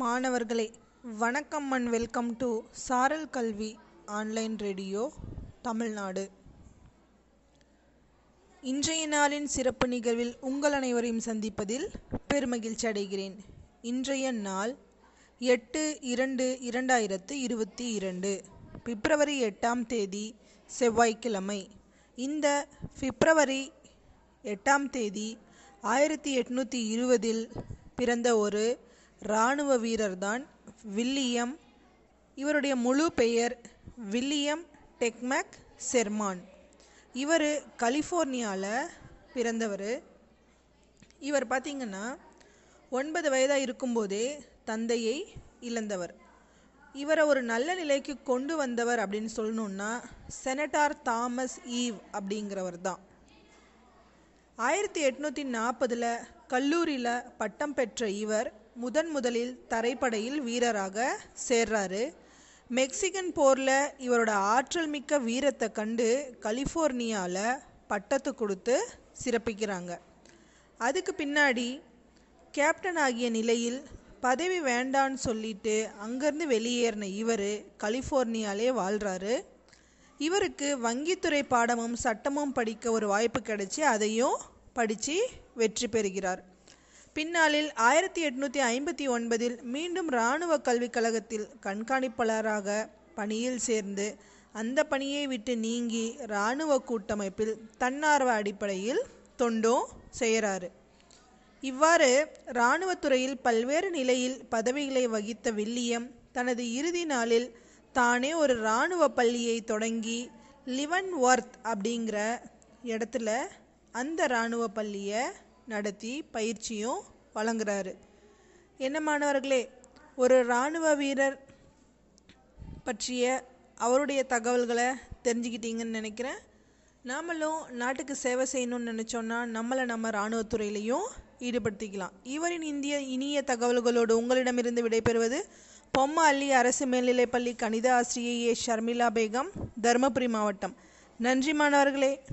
மாணவர்களே வணக்கம் and welcome to சாரல் கல்வி ஆன்லைன் ரேடியோ தமிழ்நாடு. இன்றைய நாளின் சிறப்பு நிகழ்வில் உங்கள் அனைவரையும் சந்திப்பதில் பெருமகிழ்ச்சி அடைகிறேன். இன்றைய நாள் எட்டு இரண்டு இரண்டாயிரத்து இருபத்தி இரண்டு பிப்ரவரி எட்டாம் தேதி செவ்வாய்க்கிழமை. இந்த பிப்ரவரி எட்டாம் தேதி ஆயிரத்தி எட்நூற்றி இருபதில் பிறந்த ஒரு இராணுவ வீரர்தான் வில்லியம். இவருடைய முழு பெயர் வில்லியம் டெக்மேக் செர்மான். இவர் கலிஃபோர்னியாவில் பிறந்தவர். இவர் பார்த்திங்கன்னா ஒன்பது வயதாக இருக்கும்போதே தந்தையை இழந்தவர். இவரை ஒரு நல்ல நிலைக்கு கொண்டு வந்தவர் அப்படின்னு சொல்லணுன்னா செனட்டார் தாமஸ் ஈவ் அப்படிங்கிறவர் தான். ஆயிரத்தி எட்நூற்றி நாற்பதில் கல்லூரியில் பட்டம் பெற்ற இவர் முதன் முதலில் தரைப்படையில் வீரராக சேர்றாரு. மெக்சிகன் போரில் இவரோட ஆற்றல் மிக்க வீரத்தை கண்டு கலிஃபோர்னியாவில் பட்டத்து கொடுத்து சிறப்பிக்கிறாங்க. அதுக்கு பின்னாடி கேப்டன் ஆகிய நிலையில் பதவி வேண்டான்னு சொல்லிட்டு அங்கேருந்து வெளியேறின இவர் கலிஃபோர்னியாலே வாழ்கிறாரு இவருக்கு வங்கித்துறை பாடமும் சட்டமும் படிக்க ஒரு வாய்ப்பு கிடைச்சி அதையும் படித்து வெற்றி பெறுகிறார். பின்னாளில் ஆயிரத்தி எட்நூற்றி ஐம்பத்தி ஒன்பதில் மீண்டும் இராணுவ கல்விக் கழகத்தில் கண்காணிப்பாளராக பணியில் சேர்ந்து அந்த பணியை விட்டு நீங்கி இராணுவ கூட்டமைப்பில் தன்னார்வ அடிப்படையில் தொண்டும் செய்கிறாரு. இவ்வாறு இராணுவத்துறையில் பல்வேறு நிலையில் பதவிகளை வகித்த வில்லியம் தனது இறுதி நாளில் தானே ஒரு இராணுவ பள்ளியை தொடங்கி லிவன் ஒர்த் அப்படிங்கிற இடத்துல அந்த இராணுவ பள்ளியை நடத்தி பயிற்சியும் வழங்குறாரு. என்ன மாணவர்களே ஒரு இராணுவ வீரர் பற்றிய அவருடைய தகவல்களை தெரிஞ்சுக்கிட்டீங்கன்னு நினைக்கிறேன். நாமளும் நாட்டுக்கு சேவை செய்யணும்னு நினச்சோன்னா நம்மளை நம்ம இராணுவத்துறையிலையும் ஈடுபடுத்திக்கலாம். இவரின் இந்திய இனிய தகவல்களோடு உங்களிடமிருந்து விடைபெறுவது பொம்ம அள்ளி அரசு மேல்நிலைப்பள்ளி கணித ஆசிரியை ஏ. ஷர்மிளா பேகம் தருமபுரி மாவட்டம். நன்றி மாணவர்களே.